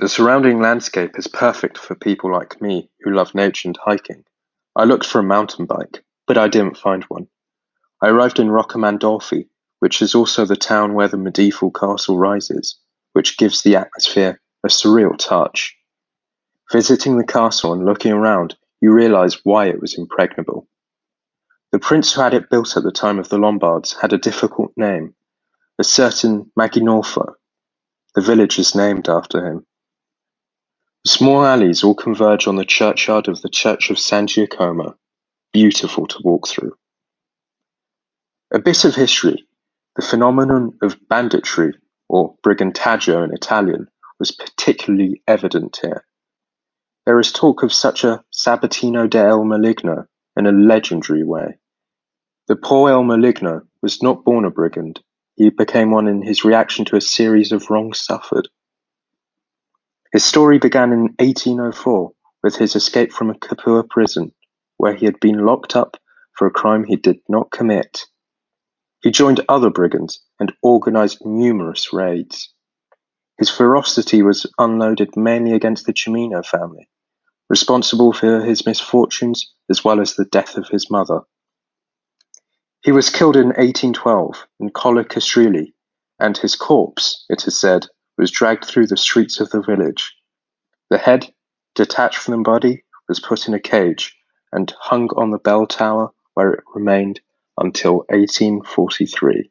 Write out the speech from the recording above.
The surrounding landscape is perfect for people like me who love nature and hiking. I looked for a mountain bike, but I didn't find one. I arrived in Roccamandolfi, which is also the town where the medieval castle rises, which gives the atmosphere a surreal touch. Visiting the castle and looking around, you realize why it was impregnable. The prince who had it built at the time of the Lombards had a difficult name, a certain Maginolfo. The village is named after him. Small alleys all converge on the churchyard of the Church of San Giacomo, beautiful to walk through. A bit of history. The phenomenon of banditry, or brigantaggio in Italian, was particularly evident here. There is talk of such a Sabatino de El Maligno in a legendary way. The poor El Maligno was not born a brigand, he became one in his reaction to a series of wrongs suffered. His story began in 1804 with his escape from a Capua prison, where he had been locked up for a crime he did not commit. He joined other brigands and organized numerous raids. His ferocity was unloaded mainly against the Cimino family, responsible for his misfortunes as well as the death of his mother. He was killed in 1812 in Colle and his corpse, it is said, was dragged through the streets of the village. The head, detached from the body, was put in a cage and hung on the bell tower where it remained until 1843.